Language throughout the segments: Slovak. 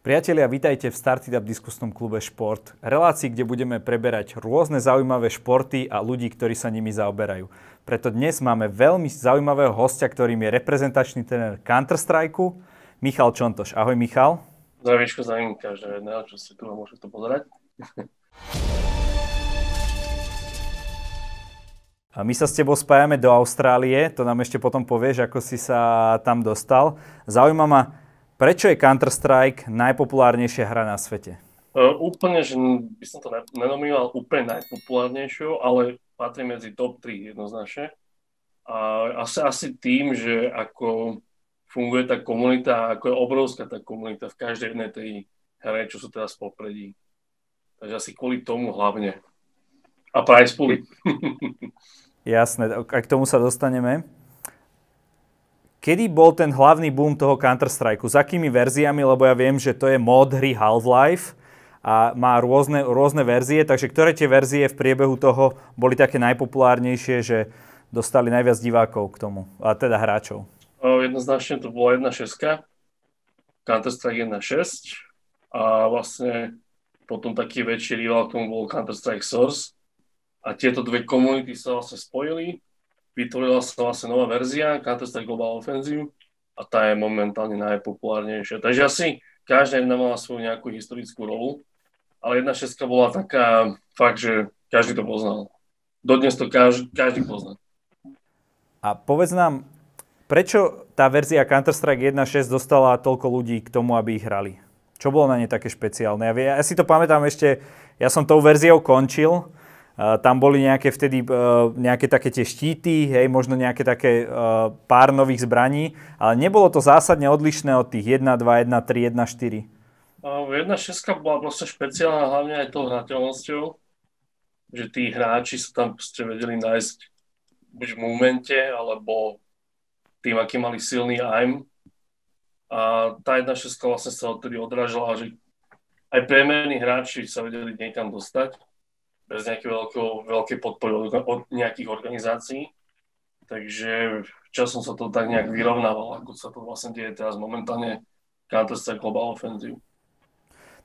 Priatelia, vítajte v Started Up diskusnom klube Šport. Relácii, kde budeme preberať rôzne zaujímavé športy a ľudí, ktorí sa nimi zaoberajú. Preto dnes máme veľmi zaujímavého hostia, ktorým je reprezentačný tréner Counter-Strike, Michal Čontoš. Ahoj Michal. Zdravíčko, zdravím každého jedného, čo si tu môže to pozerať. A my sa s tebou spájame do Austrálie, to nám ešte potom povieš, ako si sa tam dostal. Zaujíma ma, Prečo je Counter-Strike najpopulárnejšia hra na svete? Uh, úplne, že by som to nenominoval úplne najpopulárnejšiu, ale patrí medzi top 3 jednoznačne. A asi, asi tým, že ako funguje tá komunita, ako je obrovská tá komunita v každej jednej tej hre, čo sú teraz popredí. Takže asi kvôli tomu hlavne. A price pooly. Jasné, k tomu sa dostaneme. Kedy bol ten hlavný boom toho Counter-Strike? S akými verziami? Lebo ja viem, že to je mod hry Half-Life a má rôzne, rôzne verzie, takže ktoré tie verzie v priebehu toho boli také najpopulárnejšie, že dostali najviac divákov k tomu, a teda hráčov? Jednoznačne to bola 1.6, Counter-Strike 1.6 a vlastne potom taký väčší rival k tomu bol Counter-Strike Source a tieto dve komunity sa vlastne spojili vytvorila sa vlastne nová verzia Counter-Strike Global Offensive a tá je momentálne najpopulárnejšia. Takže asi každá jedna mala svoju nejakú historickú rolu, ale jedna šestka bola taká fakt, že každý to poznal. Dodnes to každý, každý pozná. A povedz nám, prečo tá verzia Counter-Strike 1.6 dostala toľko ľudí k tomu, aby ich hrali? Čo bolo na ne také špeciálne? Ja, ja si to pamätám ešte, ja som tou verziou končil, tam boli nejaké vtedy e, nejaké také tie štíty, hej, možno nejaké také e, pár nových zbraní, ale nebolo to zásadne odlišné od tých 1, 2, 1, 3, 1, 4. Jedna šestka bola proste špeciálna hlavne aj tou hrateľnosťou, že tí hráči sa tam proste vedeli nájsť buď v momente, alebo tým, aký mali silný aim. A tá jedna šestka vlastne sa odtedy odrážala, že aj priemerní hráči sa vedeli niekam dostať bez nejakej veľkej podpory od, od nejakých organizácií. Takže časom sa to tak nejak vyrovnávalo, ako sa to vlastne deje teraz momentálne Counter-Strike Global Offensive.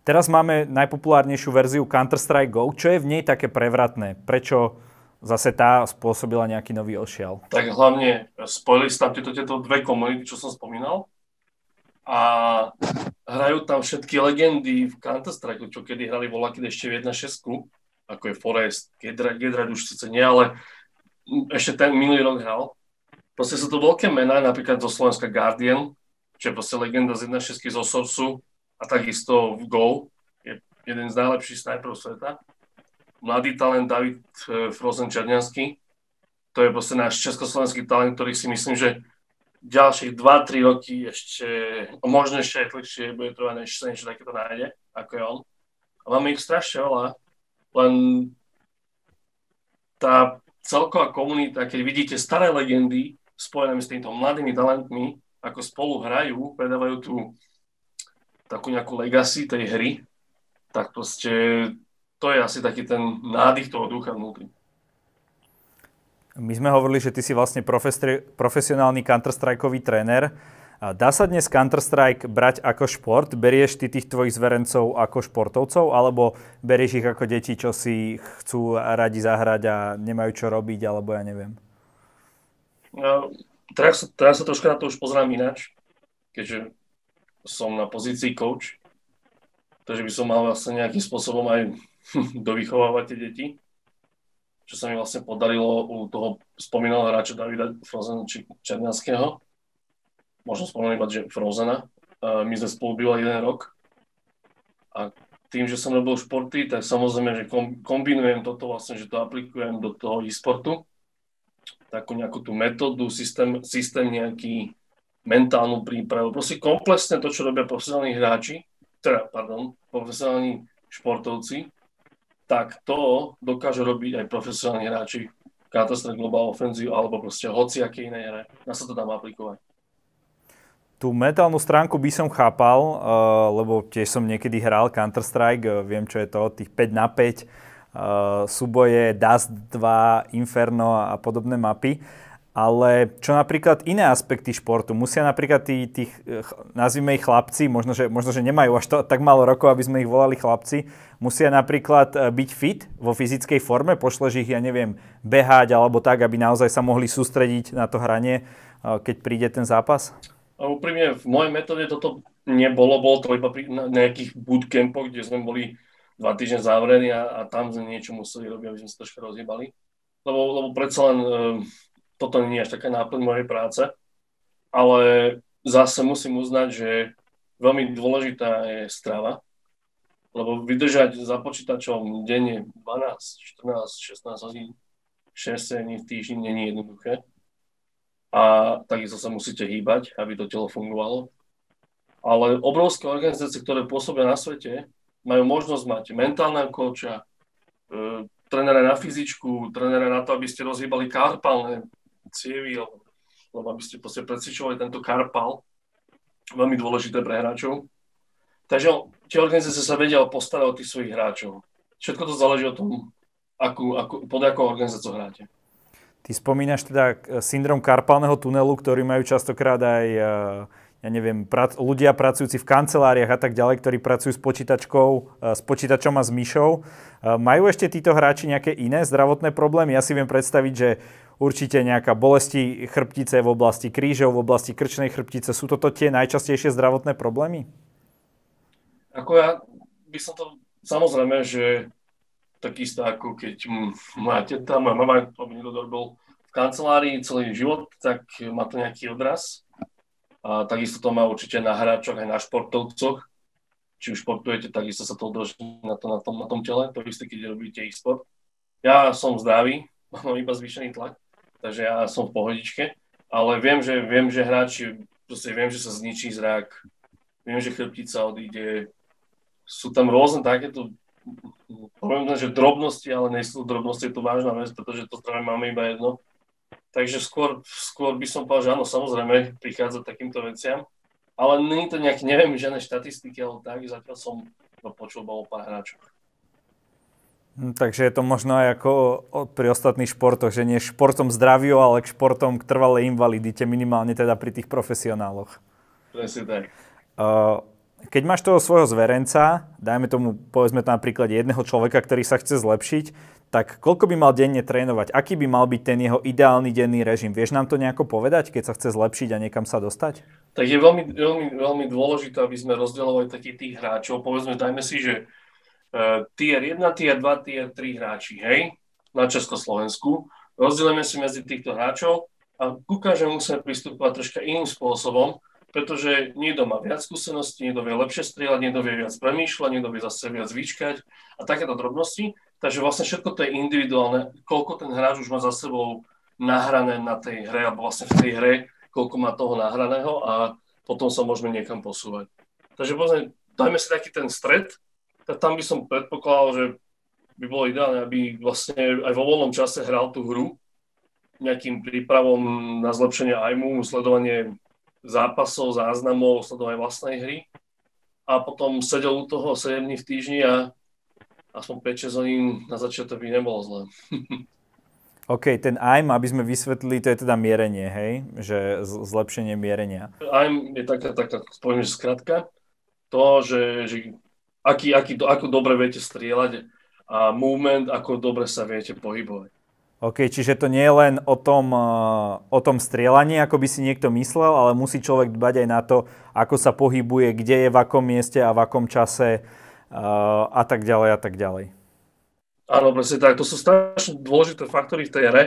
Teraz máme najpopulárnejšiu verziu Counter-Strike Go. Čo je v nej také prevratné? Prečo zase tá spôsobila nejaký nový ošial? Tak hlavne spojili sa tam tieto, tieto dve komunity, čo som spomínal. A hrajú tam všetky legendy v Counter-Strike, čo kedy hrali voľa, keď ešte v 1.6 ako je Forest, Gedrad, Gedrad už síce nie, ale ešte ten minulý rok hral. Proste sú to veľké mená, napríklad zo Slovenska Guardian, čo je proste legenda z 1.6 zo Sourceu a takisto v Go, je jeden z najlepších snajperov sveta. Mladý talent David e, Frozen Černiansky, to je proste náš československý talent, ktorý si myslím, že ďalších 2-3 roky ešte, možno ešte aj dlhšie bude trvať, než sa niečo takéto nájde, ako je on. A máme ich strašne veľa len tá celková komunita, keď vidíte staré legendy spojené s týmito mladými talentmi, ako spolu hrajú, predávajú tú takú nejakú legacy tej hry, tak proste to je asi taký ten nádych toho ducha vnútri. My sme hovorili, že ty si vlastne profesionálny Counter-Strikeový tréner. Dá sa dnes Counter-Strike brať ako šport? Berieš ty tých tvojich zverencov ako športovcov, alebo berieš ich ako deti, čo si chcú radi zahrať a nemajú čo robiť, alebo ja neviem? No, teraz, teraz sa troška na to už pozerám ináč, keďže som na pozícii coach, takže by som mal vlastne nejakým spôsobom aj dovychovávať tie deti, čo sa mi vlastne podarilo u toho spomínaného hráča Davida Frozen Černianského možno spomenúť iba, že Frozena. My sme spolu bývali jeden rok a tým, že som robil športy, tak samozrejme, že kombinujem toto vlastne, že to aplikujem do toho e-sportu, takú nejakú tú metódu, systém, systém nejaký, mentálnu prípravu, proste komplexne to, čo robia profesionálni hráči, teda, pardon, profesionálni športovci, tak to dokážu robiť aj profesionálni hráči Counter-Strike Global Offensive alebo proste hoci aké iné hre. Na sa to dám aplikovať. Tú mentálnu stránku by som chápal, uh, lebo tiež som niekedy hral Counter-Strike, uh, viem, čo je to, tých 5 na 5, uh, súboje, Dust 2, Inferno a podobné mapy. ale čo napríklad iné aspekty športu? Musia napríklad tí, tí nazvime ich chlapci, možno že, možno, že nemajú až to, tak málo rokov, aby sme ich volali chlapci, musia napríklad byť fit vo fyzickej forme, pošleš ich, ja neviem, behať alebo tak, aby naozaj sa mohli sústrediť na to hranie, keď príde ten zápas? A úprimne, v mojej metóde toto nebolo, bolo to iba pri nejakých bootcampoch, kde sme boli dva týždne zavrení a, a tam sme niečo museli robiť, aby sme sa troška rozhýbali. Lebo, lebo predsa len toto nie je až taká náplň mojej práce, ale zase musím uznať, že veľmi dôležitá je strava, lebo vydržať za počítačom denne 12, 14, 16 hodín, 6 dní v týždni není jednoduché. A takisto sa musíte hýbať, aby to telo fungovalo. Ale obrovské organizácie, ktoré pôsobia na svete, majú možnosť mať mentálneho kouča, e, trénera na fyzičku, trénera na to, aby ste rozhýbali karpálne cievy, alebo aby ste proste precvičovali tento karpal, veľmi dôležité pre hráčov. Takže tie organizácie sa vedia postarať o tých svojich hráčov. Všetko to záleží o tom, akú, akú, pod akou organizáciou hráte. Ty spomínaš teda syndrom karpálneho tunelu, ktorý majú častokrát aj uh ja neviem, prac, ľudia pracujúci v kanceláriách a tak ďalej, ktorí pracujú s počítačkou, e, s počítačom a s myšou. Majú ešte títo hráči nejaké iné zdravotné problémy? Ja si viem predstaviť, že určite nejaká bolesti chrbtice v oblasti krížov, v oblasti krčnej chrbtice. Sú toto tie najčastejšie zdravotné problémy? Ako ja by som to, samozrejme, že takisto ako keď moja teta, moja mama, to niekto bol v kancelárii celý život, tak má to nejaký odraz a takisto to má určite na hráčoch aj na športovcoch. Či už športujete, takisto sa to odloží na, to, na, tom, na tom tele, to isté, keď robíte e-sport. Ja som zdravý, mám iba zvýšený tlak, takže ja som v pohodičke, ale viem, že, viem, že hráči, proste viem, že sa zničí zrak, viem, že chrbtica odíde, sú tam rôzne takéto, poviem, že drobnosti, ale nie sú drobnosti, je to vážna vec, pretože to zdravie máme iba jedno Takže skôr, skôr by som povedal, že áno, samozrejme prichádza takýmto veciam, ale nie je to nejaké, neviem, žiadne štatistiky, ale tak, zatiaľ som to počul bolo pár hráčov. Hm, takže je to možno aj ako pri ostatných športoch, že nie športom zdraviu, ale k športom k trvalej invalidite, minimálne teda pri tých profesionáloch. Presne tak. Uh, keď máš toho svojho zverenca, dajme tomu povedzme to napríklad jedného človeka, ktorý sa chce zlepšiť, tak koľko by mal denne trénovať? Aký by mal byť ten jeho ideálny denný režim? Vieš nám to nejako povedať, keď sa chce zlepšiť a niekam sa dostať? Tak je veľmi, veľmi, veľmi dôležité, aby sme rozdielovali takých tých hráčov. Povedzme, dajme si, že uh, tier 1, tier 2, tier 3 hráči, hej, na Československu. Rozdielime si medzi týchto hráčov a ku každému musíme pristupovať troška iným spôsobom, pretože niekto má viac skúseností, niekto vie lepšie strieľať, niekto vie viac premýšľať, niekto vie zase viac vyčkať a takéto drobnosti. Takže vlastne všetko to je individuálne, koľko ten hráč už má za sebou nahrané na tej hre, alebo vlastne v tej hre, koľko má toho nahraného a potom sa môžeme niekam posúvať. Takže povedzme, dajme si taký ten stred, tak tam by som predpokladal, že by bolo ideálne, aby vlastne aj vo voľnom čase hral tú hru, nejakým prípravom na zlepšenie ajmu, sledovanie zápasov, záznamov, sledovanie vlastnej hry a potom sedel u toho 7 dní v týždni a aspoň 5-6 hodín na začiatok by nebolo zle. OK, ten AIM, aby sme vysvetlili, to je teda mierenie, hej? Že zlepšenie mierenia. AIM je taká, taká poviem, že skratka, to, že, že aký, aký, ako dobre viete strieľať a movement, ako dobre sa viete pohybovať. OK, čiže to nie je len o tom, eh, o tom strieľaní, ako by si niekto myslel, ale musí človek dbať aj na to, ako sa pohybuje, kde je v akom mieste a v akom čase eh, a tak ďalej a tak ďalej. Áno, presne tak. To sú strašne dôležité faktory v tej hre.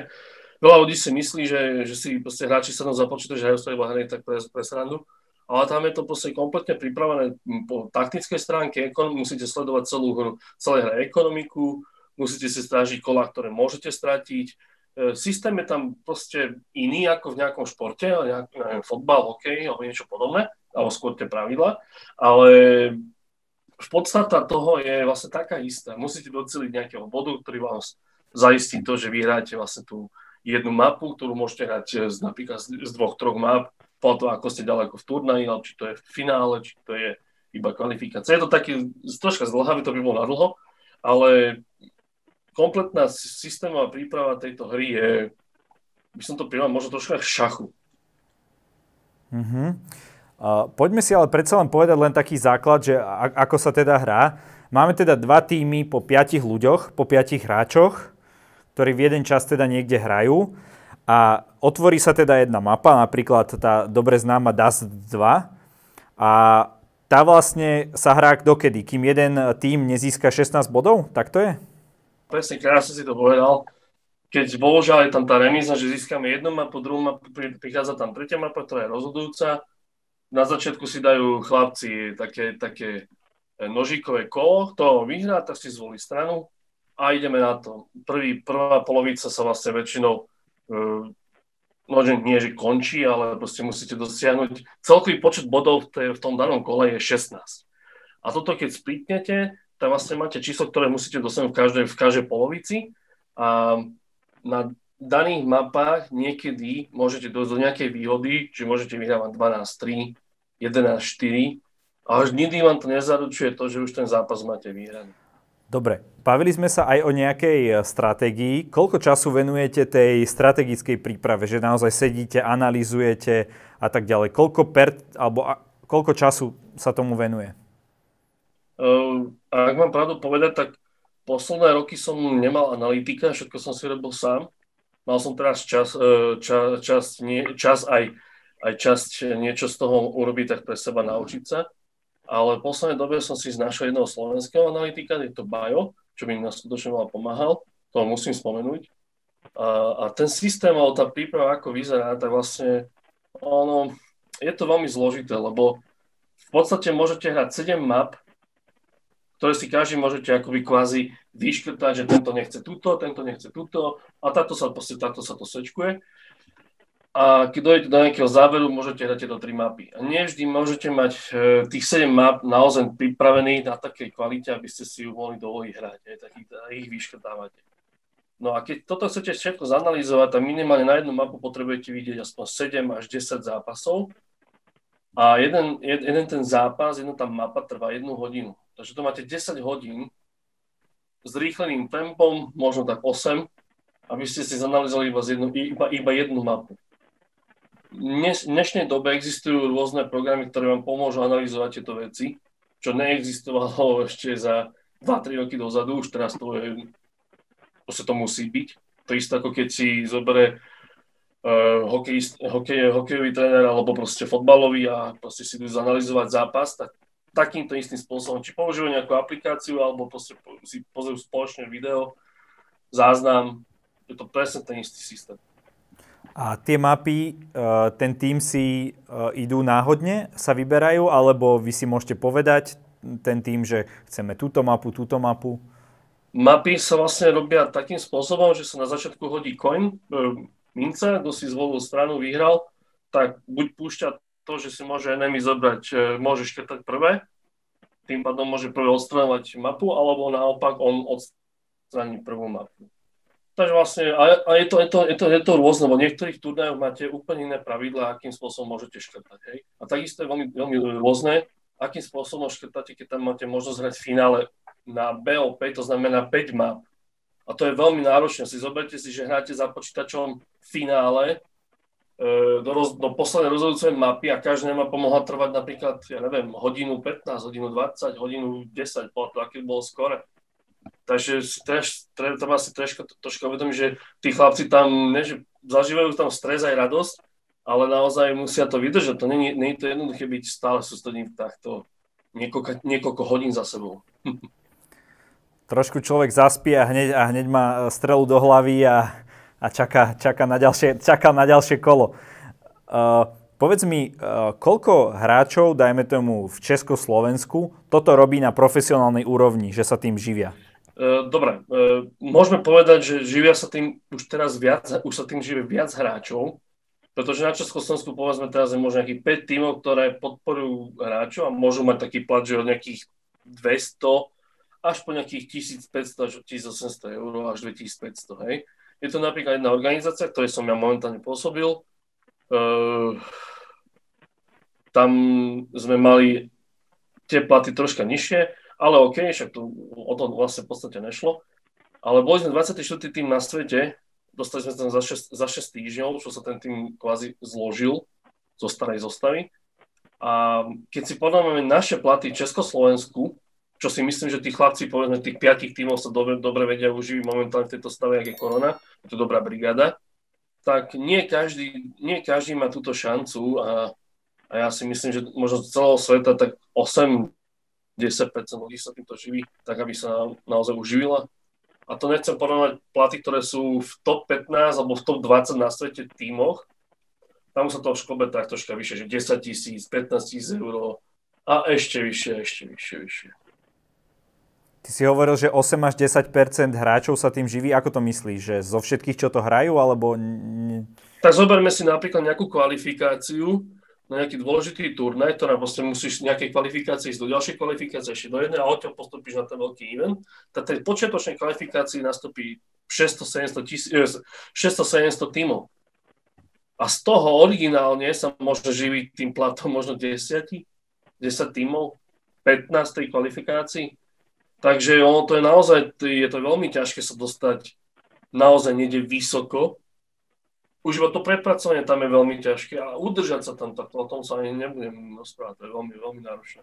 Veľa ľudí si myslí, že, že si proste hráči sa za počítač, že hrajú svoje hry tak pre, pre srandu. Ale tam je to proste kompletne pripravené po taktickej stránke. Musíte sledovať celú hru, celé hre ekonomiku, musíte si strážiť kola, ktoré môžete stratiť. E, systém je tam proste iný ako v nejakom športe, nejak, neviem, fotbal, hokej alebo niečo podobné, alebo skôr tie pravidla, ale podstata toho je vlastne taká istá. Musíte doceliť nejakého bodu, ktorý vám zaistí to, že vyhráte vlastne tú jednu mapu, ktorú môžete hrať z, napríklad z dvoch, troch map, po to, ako ste ďaleko v turnaji, alebo či to je v finále, či to je iba kvalifikácia. Je to také troška zdlhavé, to by bolo na dlho, ale kompletná systémová príprava tejto hry je by som to prirovnal možno trošku k šachu. Uh, poďme si ale predsa len povedať len taký základ, že ako sa teda hrá. Máme teda dva týmy po piatich ľuďoch, po piatich hráčoch, ktorí v jeden čas teda niekde hrajú a otvorí sa teda jedna mapa, napríklad tá dobre známa Dust 2 a tá vlastne sa hrá dokedy, kým jeden tým nezíska 16 bodov, tak to je? Presne, krásne si to povedal. Keď bohužiaľ je tam tá remíza, že získame jednu mapu, druhú mapu, prichádza tam tretia mapa, ktorá je rozhodujúca. Na začiatku si dajú chlapci také, také nožíkové kolo, kto vyhrá, tak si zvolí stranu a ideme na to. Prvý, prvá polovica sa vlastne väčšinou uh, no, že nie, že končí, ale proste musíte dosiahnuť. Celkový počet bodov v, v tom danom kole je 16. A toto keď splitnete, tak vlastne máte číslo, ktoré musíte dosiahnuť v každej, v každej polovici. A na daných mapách niekedy môžete dojsť do nejakej výhody, že môžete vyhrávať 12-3, 11-4, a až nikdy vám to nezaručuje to, že už ten zápas máte vyhraný. Dobre, bavili sme sa aj o nejakej e, stratégii. Koľko času venujete tej strategickej príprave, že naozaj sedíte, analizujete a tak ďalej? Koľko, per, alebo a, koľko času sa tomu venuje? Uh, ak mám pravdu povedať, tak posledné roky som nemal analytika, všetko som si robil sám. Mal som teraz čas, e, čas, čas, nie, čas aj, aj časť niečo z toho urobiť tak pre seba naučiť sa ale v poslednej dobe som si znašiel jedného slovenského analytika, je to Bajo, čo mi na skutočne veľa pomáhal, to musím spomenúť. A, a ten systém, alebo tá príprava, ako vyzerá, tak vlastne ono, je to veľmi zložité, lebo v podstate môžete hrať 7 map, ktoré si každý môžete akoby kvázi vyškrtať, že tento nechce túto, tento nechce túto a táto sa, táto sa to sečkuje a keď dojdete do nejakého záveru, môžete hrať tieto tri mapy. A nie vždy môžete mať e, tých 7 map naozaj pripravených na takej kvalite, aby ste si ju mohli dovoliť hrať, aj takých, ich vyškrtávate. No a keď toto chcete všetko zanalýzovať, tak minimálne na jednu mapu potrebujete vidieť aspoň 7 až 10 zápasov. A jeden, jeden ten zápas, jedna tá mapa trvá jednu hodinu. Takže to máte 10 hodín s rýchleným tempom, možno tak 8, aby ste si zanalizovali iba, jednu, iba, iba jednu mapu dnes, v dnešnej dobe existujú rôzne programy, ktoré vám pomôžu analyzovať tieto veci, čo neexistovalo ešte za 2-3 roky dozadu, už teraz to je, proste to musí byť. To isté ako keď si zobere uh, hokej, hokej, hokejový tréner alebo proste fotbalový a proste si idú zanalizovať zápas, tak takýmto istým spôsobom, či používajú nejakú aplikáciu alebo proste si pozrú spoločne video, záznam, je to presne ten istý systém. A tie mapy, e, ten tým si e, idú náhodne, sa vyberajú, alebo vy si môžete povedať, ten tým, že chceme túto mapu, túto mapu? Mapy sa vlastne robia takým spôsobom, že sa na začiatku hodí coin, e, mince, kto si zvolil stranu, vyhral, tak buď púšťa to, že si môže enemy zobrať, môže škrtať prvé, tým pádom môže prvé odstraňovať mapu, alebo naopak on odstraní prvú mapu. Takže vlastne, a, a je, to, je, to, je, to, je to rôzne, lebo v niektorých turnajoch máte úplne iné pravidlá, akým spôsobom môžete škrtať. Hej? A takisto je veľmi, veľmi rôzne, akým spôsobom škrtáte, keď tam máte možnosť hrať v finále na BOP, to znamená 5 map. A to je veľmi náročné. Si zoberte si, že hráte za počítačom v finále do, roz, do poslednej rozhodujúcej mapy a každá mapa mohla trvať napríklad, ja neviem, hodinu 15, hodinu 20, hodinu 10, podľa toho, aký bol skore. Takže si treš, tre, treba si troška, troška uvedomiť, že tí chlapci tam, ne, že zažívajú tam stres aj radosť, ale naozaj musia to vydržať. To nie je to jednoduché byť stále sústredný takto niekoľko, niekoľko hodín za sebou. Trošku človek zaspí a hneď, a hneď má strelu do hlavy a, a čaká, čaká, na ďalšie, čaká na ďalšie kolo. Uh, povedz mi, uh, koľko hráčov, dajme tomu v Československu, toto robí na profesionálnej úrovni, že sa tým živia? E, dobre, e, môžeme povedať, že živia sa tým už teraz viac, už sa tým živie viac hráčov, pretože na Československu povedzme teraz je možno nejakých 5 tímov, ktoré podporujú hráčov a môžu mať taký plat, že od nejakých 200 až po nejakých 1500 až 1800 eur až 2500, hej. Je to napríklad jedna organizácia, ktorej som ja momentálne pôsobil. Uh, tam sme mali tie platy troška nižšie, ale OK, však to, o to vlastne v podstate nešlo. Ale boli sme 24. tým na svete, dostali sme tam za 6, za 6 týždňov, čo sa ten tým kvázi zložil zo starej zostavy. A keď si porovnáme naše platy v Československu, čo si myslím, že tí chlapci, povedzme, tých piatich tímov sa dobre, dobre vedia uživiť momentálne v tejto stave, jak je korona, je to dobrá brigáda, tak nie každý, nie každý má túto šancu a, a ja si myslím, že možno z celého sveta tak 8 10% ľudí sa týmto živí, tak aby sa naozaj uživila. A to nechcem porovnať platy, ktoré sú v top 15 alebo v top 20 na svete tímoch. Tam sa to škobe tak troška vyššie, že 10 tisíc, 15 tisíc eur a ešte vyššie, ešte vyššie, vyššie. Ty si hovoril, že 8 až 10% hráčov sa tým živí. Ako to myslíš? Že zo všetkých, čo to hrajú, alebo... Tak zoberme si napríklad nejakú kvalifikáciu, na nejaký dôležitý turnaj, ktorá proste musíš nejakej kvalifikácii ísť do ďalšej kvalifikácie, ešte do jednej a odtiaľ postupíš na ten veľký event, tak tej počiatočnej kvalifikácii nastupí 600-700 600-700 tímov. A z toho originálne sa môže živiť tým platom možno 10, 10 tímov, 15 tej kvalifikácii. Takže ono to je naozaj, je to veľmi ťažké sa dostať naozaj niekde vysoko, už iba to prepracovanie tam je veľmi ťažké a udržať sa tam takto, o tom sa ani nebudem rozprávať, to je veľmi, veľmi náročné.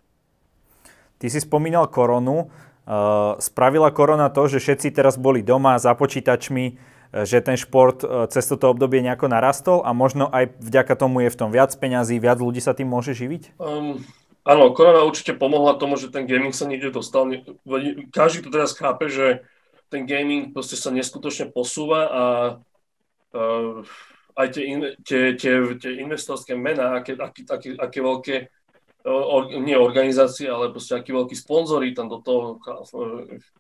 Ty si spomínal koronu. Uh, spravila korona to, že všetci teraz boli doma za počítačmi, uh, že ten šport uh, cez toto obdobie nejako narastol a možno aj vďaka tomu je v tom viac peňazí, viac ľudí sa tým môže živiť? Um, áno, korona určite pomohla tomu, že ten gaming sa niekde dostal. Každý to teraz chápe, že ten gaming proste sa neskutočne posúva a uh, aj tie, in, tie, tie, tie investorské mená, aké, aké, aké, aké veľké or, nie organizácie, ale proste akí veľkí sponzory tam do toho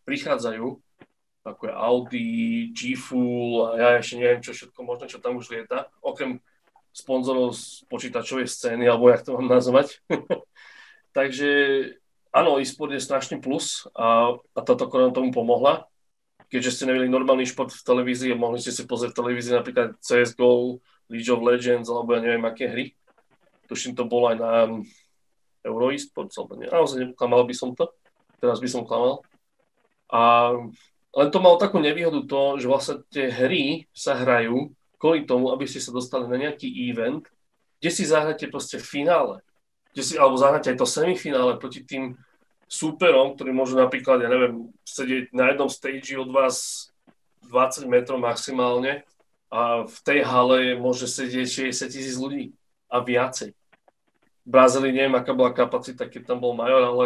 prichádzajú, ako je Audi, G-Fuel a ja ešte neviem, čo všetko možno, čo tam už lieta, okrem sponzorov z počítačovej scény, alebo jak to mám nazvať. Takže áno, e-sport je strašný plus a, a táto korona tomu pomohla keďže ste nevedeli normálny šport v televízii a mohli ste si pozrieť v televízii napríklad CSGO, League of Legends alebo ja neviem aké hry. Tuším, to bolo aj na Euro eSports, alebo nie. Naozaj klamal by som to. Teraz by som klamal. A len to malo takú nevýhodu to, že vlastne tie hry sa hrajú kvôli tomu, aby ste sa dostali na nejaký event, kde si zahráte proste finále. Kde si, alebo zahráte aj to semifinále proti tým súperom, ktorí môžu napríklad, ja neviem, sedieť na jednom stage od vás 20 metrov maximálne a v tej hale môže sedieť 60 tisíc ľudí a viacej. V Brazílii neviem, aká bola kapacita, keď tam bol major, ale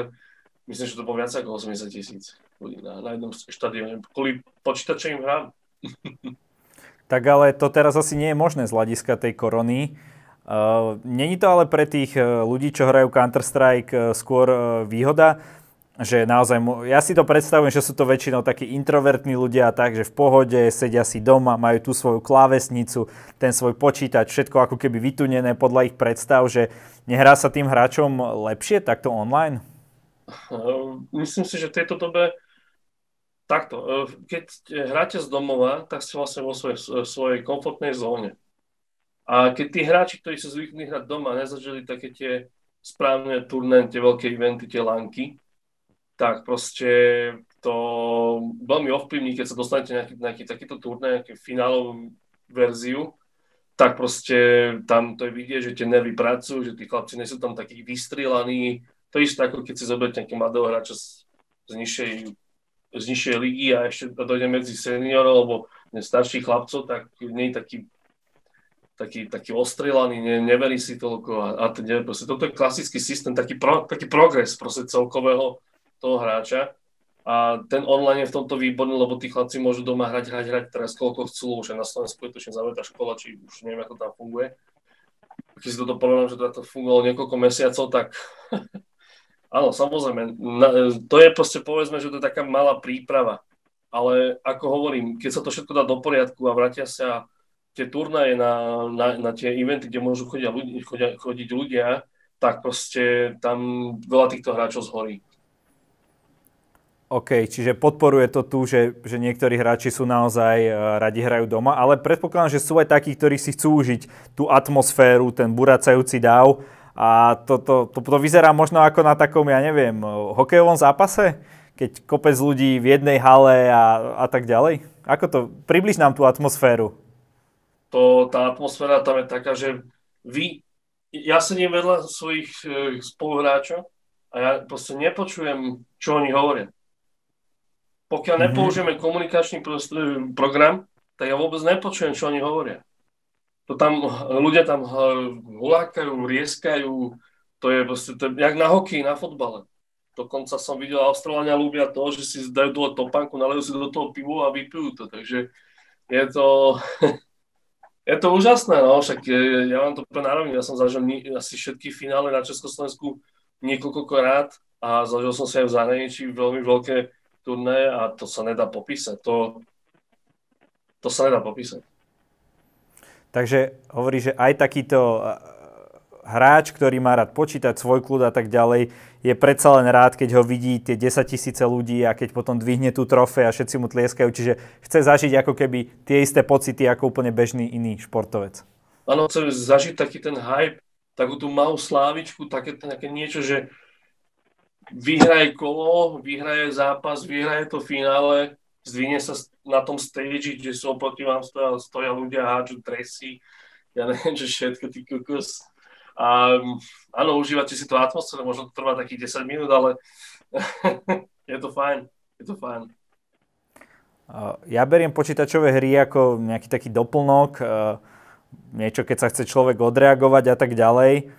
myslím, že to bolo viac ako 80 tisíc ľudí na, na jednom štadióne. Kvôli počítačovým hrám. tak ale to teraz asi nie je možné z hľadiska tej korony. Uh, Není to ale pre tých uh, ľudí, čo hrajú Counter-Strike, uh, skôr výhoda, že naozaj, ja si to predstavujem, že sú to väčšinou takí introvertní ľudia, tak, že v pohode, sedia si doma, majú tú svoju klávesnicu, ten svoj počítač, všetko ako keby vytunené podľa ich predstav, že nehrá sa tým hráčom lepšie takto online? Myslím si, že v tejto dobe takto, keď hráte z domova, tak ste vlastne vo svojej, svojej komfortnej zóne. A keď tí hráči, ktorí sú zvyknú hrať doma, nezažili také tie správne turné, tie veľké eventy, tie lanky, tak proste to veľmi ovplyvní, keď sa dostanete nejaký, nejaký takýto turné, nejaký finálovú verziu, tak proste tam to je vidieť, že tie nervy pracujú, že tí chlapci nie sú tam takí vystrielaní. To je isté ako keď si zoberiete nejaký mladého hráča z, z, nižšej, z nižšej ligy a ešte dojde medzi seniorov alebo starších chlapcov, tak nie je taký taký, taký ostrelaný, ne, neverí si toľko a, a teda, proste, toto je klasický systém, taký, pro, taký progres proste celkového toho hráča a ten online je v tomto výborný, lebo tí chlapci môžu doma hrať, hrať, hrať teraz koľko chcú, už aj na Slovensku je tuším zavretá škola, či už neviem, ako tam funguje. Keď si toto porovnám, že to fungovalo niekoľko mesiacov, tak áno, samozrejme, na, to je proste, povedzme, že to je taká malá príprava. Ale ako hovorím, keď sa to všetko dá do poriadku a vrátia sa tie turnaje na, na, na tie eventy, kde môžu chodia ľudia, chodia, chodiť ľudia, tak proste tam veľa týchto hráčov zhorí. OK, čiže podporuje to tu, že, že niektorí hráči sú naozaj uh, radi hrajú doma, ale predpokladám, že sú aj takí, ktorí si chcú užiť tú atmosféru, ten buracajúci dáv a to, to, to, to vyzerá možno ako na takom, ja neviem, hokejovom zápase, keď kopec ľudí v jednej hale a, a tak ďalej. Ako to? Približ nám tú atmosféru. To, tá atmosféra tam je taká, že vy, ja sedím vedľa svojich e, spoluhráčov a ja proste nepočujem, čo oni hovoria. Pokiaľ mm-hmm. nepoužijeme komunikačný program, tak ja vôbec nepočujem, čo oni hovoria. To tam, ľudia tam hulákajú, rieskajú, to je proste, to je jak na hokeji, na fotbale. Dokonca som videl, Austrálania ľúbia to, že si dajú dole topánku, nalejú si do toho pivu a vypijú to. Takže je to, je to úžasné, no, však ja vám to narovím, ja som zažil asi všetky finále na Československu niekoľkokrát a zažil som sa aj v zahraničí veľmi veľké turné a to sa nedá popísať. To, to sa nedá popísať. Takže hovorí, že aj takýto hráč, ktorý má rád počítať svoj kľud a tak ďalej, je predsa len rád, keď ho vidí tie 10 tisíce ľudí a keď potom dvihne tú trofej a všetci mu tlieskajú. Čiže chce zažiť ako keby tie isté pocity ako úplne bežný iný športovec. Áno, chce zažiť taký ten hype, takú tú malú slávičku, také, také niečo, že vyhraje kolo, vyhraje zápas, vyhraje to finále, zdvihne sa na tom stage, kde sú oproti vám stoja, stoja ľudia, hádžu dresy, ja neviem, že všetko, ty kokos. A áno, užívate si tú atmosféru, možno to trvá takých 10 minút, ale je to fajn, je to fajn. Ja beriem počítačové hry ako nejaký taký doplnok, niečo, keď sa chce človek odreagovať a tak ďalej.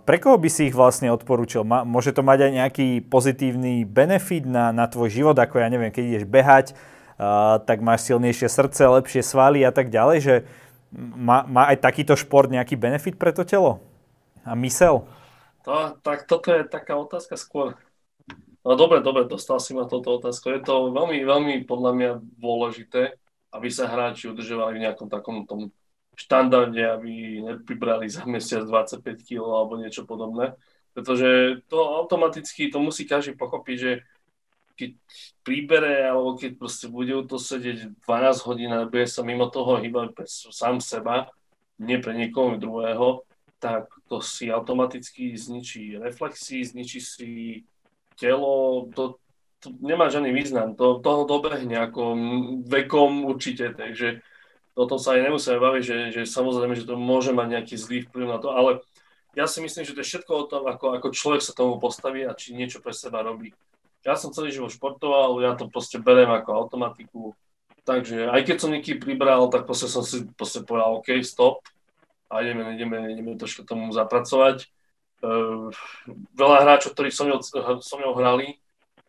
Pre koho by si ich vlastne odporúčil? Môže to mať aj nejaký pozitívny benefit na, na tvoj život, ako ja neviem, keď ideš behať, tak máš silnejšie srdce, lepšie svaly a tak ďalej, že má, má aj takýto šport nejaký benefit pre to telo? A mysel? To, tak toto je taká otázka skôr. No dobre, dobre, dostal si ma toto otázku. Je to veľmi, veľmi podľa mňa dôležité, aby sa hráči udržovali v nejakom takom tom štandarde, aby nepribrali za mesiac 25 kg alebo niečo podobné. Pretože to automaticky, to musí každý pochopiť, že keď príbere alebo keď proste bude to sedieť 12 hodín a bude sa mimo toho hýbať sám seba, nie pre niekoho druhého, tak to si automaticky zničí reflexy, zničí si telo, to, to nemá žiadny význam, to, to dobehne ako vekom určite, takže o tom sa aj nemusíme baviť, že, že samozrejme, že to môže mať nejaký zlý vplyv na to, ale ja si myslím, že to je všetko o tom, ako, ako človek sa tomu postaví a či niečo pre seba robí. Ja som celý život športoval, ja to proste beriem ako automatiku, takže aj keď som nieký pribral, tak proste som si proste povedal, OK, stop, a ideme, ideme, ideme trošku tomu zapracovať. Uh, veľa hráčov, ktorí so mňou, so mňou hrali,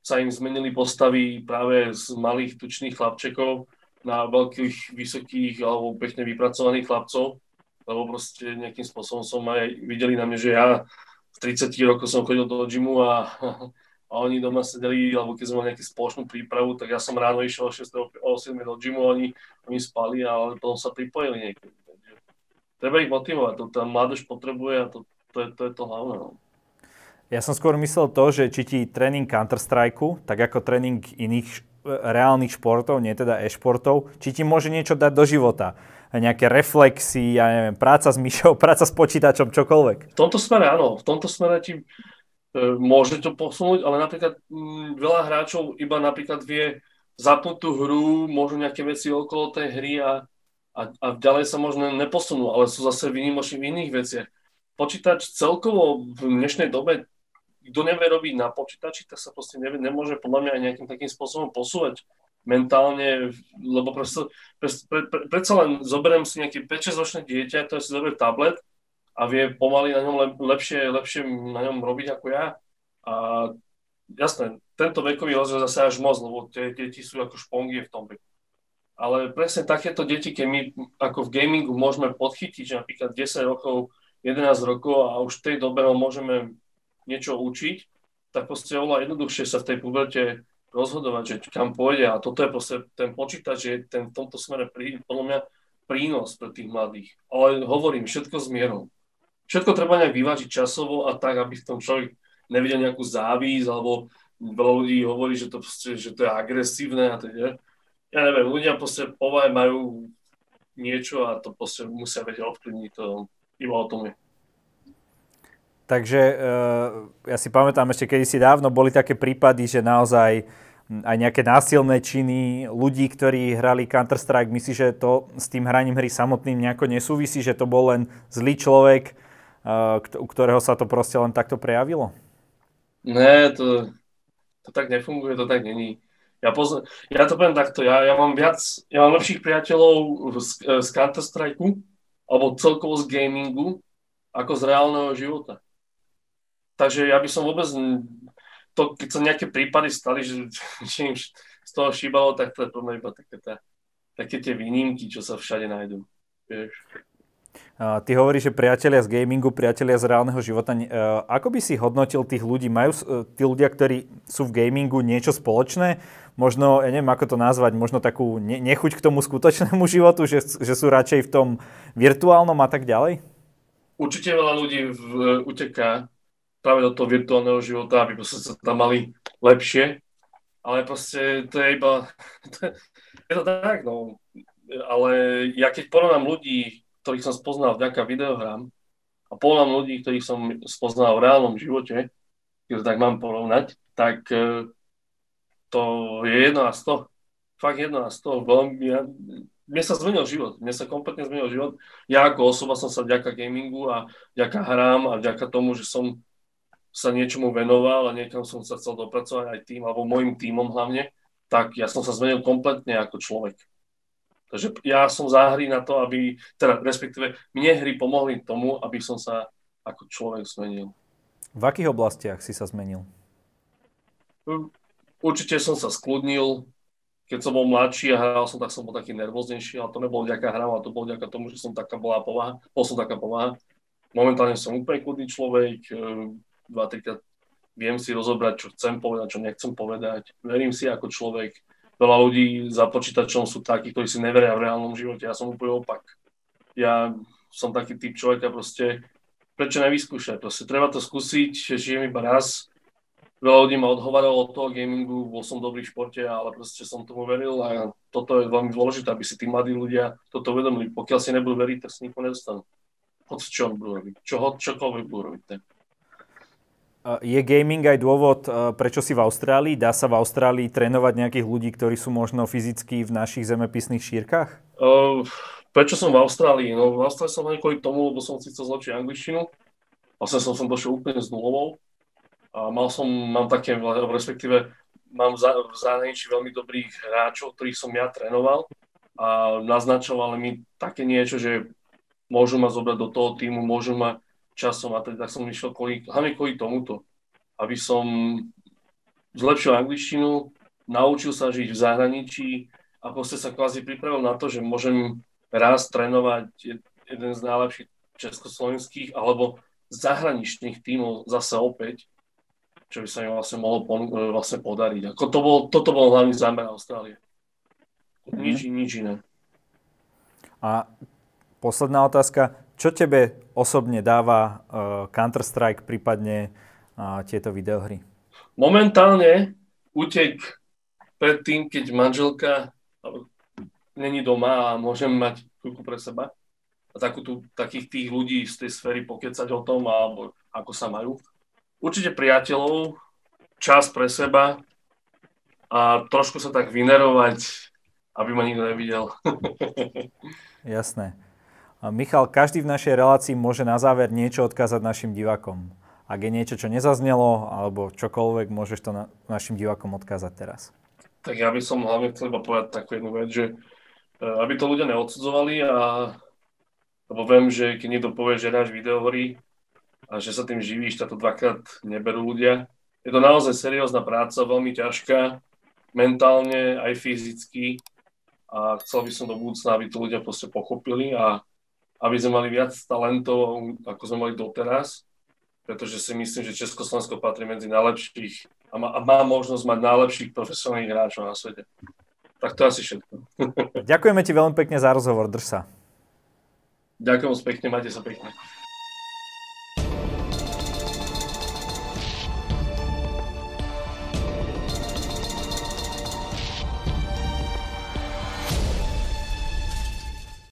sa im zmenili postavy práve z malých tučných chlapčekov na veľkých, vysokých alebo pekne vypracovaných chlapcov, lebo proste nejakým spôsobom som aj videli na mňa, že ja v 30 rokoch som chodil do gymu a, a oni doma sedeli, alebo keď sme mali nejakú spoločnú prípravu, tak ja som ráno išiel o 6. o 7. do gymu, oni, oni spali, ale potom sa pripojili niekedy treba ich motivovať, to tá mládež potrebuje a to, to, je, to je to hlavné. No. Ja som skôr myslel to, že či ti tréning Counter-Strike, tak ako tréning iných reálnych športov, nie teda e-športov, či ti môže niečo dať do života. Nejaké reflexy, ja neviem, práca s myšou, práca s počítačom, čokoľvek. V tomto smere áno, v tomto smere ti e, môže to posunúť, ale napríklad m, veľa hráčov iba napríklad vie zapnúť tú hru, môžu nejaké veci okolo tej hry a a, a ďalej sa možno neposunú, ale sú zase výnimoční v iných veciach. Počítač celkovo v dnešnej dobe, kto nevie robiť na počítači, tak sa proste nevie, nemôže podľa mňa aj nejakým takým spôsobom posúvať mentálne, lebo proste, pre, pre, pre, predsa len zoberiem si nejaké 5-6 ročné dieťa, ktoré si zoberie tablet a vie pomaly na ňom lep, lepšie, lepšie na ňom robiť ako ja. A jasné, tento vekový rozdiel zase až moc, lebo tie deti sú ako špongie v tom veku. Ale presne takéto deti, keď my ako v gamingu môžeme podchytiť, že napríklad 10 rokov, 11 rokov a už v tej dobe ho môžeme niečo učiť, tak proste oveľa jednoduchšie sa v tej puberte rozhodovať, že kam pôjde a toto je proste ten počítač, je ten v tomto smere prí, podľa mňa prínos pre tých mladých. Ale hovorím, všetko s mierou. Všetko treba nejak vyvážiť časovo a tak, aby v tom človek nevidel nejakú závisť, alebo veľa ľudí hovorí, že to, že to je agresívne a teda ja neviem, ľudia proste povahe majú niečo a to proste musia vedieť ovplyvniť, to iba o tom je. Takže uh, ja si pamätám ešte kedysi dávno boli také prípady, že naozaj aj nejaké násilné činy ľudí, ktorí hrali Counter-Strike. Myslíš, že to s tým hraním hry samotným nejako nesúvisí, že to bol len zlý človek, u ktorého sa to proste len takto prejavilo? Ne, to, to tak nefunguje, to tak není. Ja, pozna- ja to poviem takto, ja, ja mám viac, ja mám lepších priateľov z, z Counter-Strike alebo celkovo z gamingu ako z reálneho života. Takže ja by som vôbec to, keď sa nejaké prípady stali, že, že im z toho šíbalo, tak to je podľa iba také, tá, také tie výnimky, čo sa všade nájdú. Vieš. Ty hovoríš, že priatelia z gamingu, priatelia z reálneho života. E, ako by si hodnotil tých ľudí? Majú e, tí ľudia, ktorí sú v gamingu niečo spoločné? Možno, ja neviem, ako to nazvať, možno takú nechuť k tomu skutočnému životu, že, že sú radšej v tom virtuálnom a tak ďalej? Určite veľa ľudí v, uteká práve do toho virtuálneho života, aby sa tam mali lepšie. Ale proste to je iba... Je, to tak, no. Ale ja keď porovnám ľudí, ktorých som spoznal vďaka videohrám a porovnám ľudí, ktorých som spoznal v reálnom živote, keď to tak mám porovnať, tak e, to je jedno a sto. Fakt jedno a sto. Ja, mne sa zmenil život. Mne sa kompletne zmenil život. Ja ako osoba som sa vďaka gamingu a vďaka hrám a vďaka tomu, že som sa niečomu venoval a niekam som sa chcel dopracovať aj tým, alebo môjim týmom hlavne, tak ja som sa zmenil kompletne ako človek. Takže ja som za hry na to, aby, teda respektíve mne hry pomohli tomu, aby som sa ako človek zmenil. V akých oblastiach si sa zmenil? Určite som sa skľudnil. Keď som bol mladší a hral som, tak som bol taký nervóznejší, ale to nebolo vďaka hrám, ale to bolo vďaka tomu, že som taká bola povaha. Bol som taká povaha. Momentálne som úplne kľudný človek, dva, trikrát viem si rozobrať, čo chcem povedať, čo nechcem povedať. Verím si ako človek. Veľa ľudí za počítačom sú takí, ktorí si neveria v reálnom živote. Ja som úplne opak. Ja som taký typ človeka proste, prečo nevyskúšať? Proste treba to skúsiť, žijem iba raz. Veľa ľudí ma odhováralo od toho gamingu, bol som dobrý v športe, ale proste som tomu veril a toto je veľmi dôležité, aby si tí mladí ľudia toto uvedomili. Pokiaľ si nebudú veriť, tak si nikto nedostanú. Hoď čo budú robiť, čo, čokoľvek budú robiť. Tak. Je gaming aj dôvod, e, prečo si v Austrálii? Dá sa v Austrálii trénovať nejakých ľudí, ktorí sú možno fyzicky v našich zemepisných šírkach? Uh, prečo som v Austrálii? No v Austrálii som kvôli tomu, lebo som si chcel zlepšiť angličtinu. Vlastne som som došiel úplne s nulovou. Mal som, mám také, respektíve mám v zahraničí veľmi dobrých hráčov, ktorých som ja trénoval a naznačovali mi také niečo, že môžu ma zobrať do toho týmu, môžu ma časom a teda som išiel kvôli, hlavne kvôli tomuto, aby som zlepšil angličtinu, naučil sa žiť v zahraničí a proste sa kvázi pripravil na to, že môžem raz trénovať jeden z najlepších československých alebo zahraničných tímov zase opäť, čo by sa mi vlastne mohlo vlastne podariť. Ako to bol, toto bol hlavný zámer Austrálie. Nič, mm. nič iné. A posledná otázka. Čo tebe osobne dáva uh, Counter-Strike, prípadne uh, tieto videohry? Momentálne utek pred tým, keď manželka není doma a môžem mať chvíľku pre seba a takú tu, takých tých ľudí z tej sféry pokecať o tom, alebo ako sa majú. Určite priateľov, čas pre seba a trošku sa tak vynerovať, aby ma nikto nevidel. Jasné. Michal, každý v našej relácii môže na záver niečo odkázať našim divakom. Ak je niečo, čo nezaznelo, alebo čokoľvek, môžeš to na, našim divakom odkázať teraz. Tak ja by som hlavne chcel iba povedať takú jednu vec, že e, aby to ľudia neodsudzovali a lebo viem, že keď niekto povie, že hráš videohry a že sa tým živíš, tak to dvakrát neberú ľudia. Je to naozaj seriózna práca, veľmi ťažká, mentálne aj fyzicky a chcel by som do budúcna, aby to ľudia proste pochopili a aby sme mali viac talentov, ako sme mali doteraz, pretože si myslím, že Československo patrí medzi najlepších a má, a má možnosť mať najlepších profesionálnych hráčov na svete. Tak to asi všetko. Ďakujeme ti veľmi pekne za rozhovor, drž sa. Ďakujem pekne, majte sa pekne.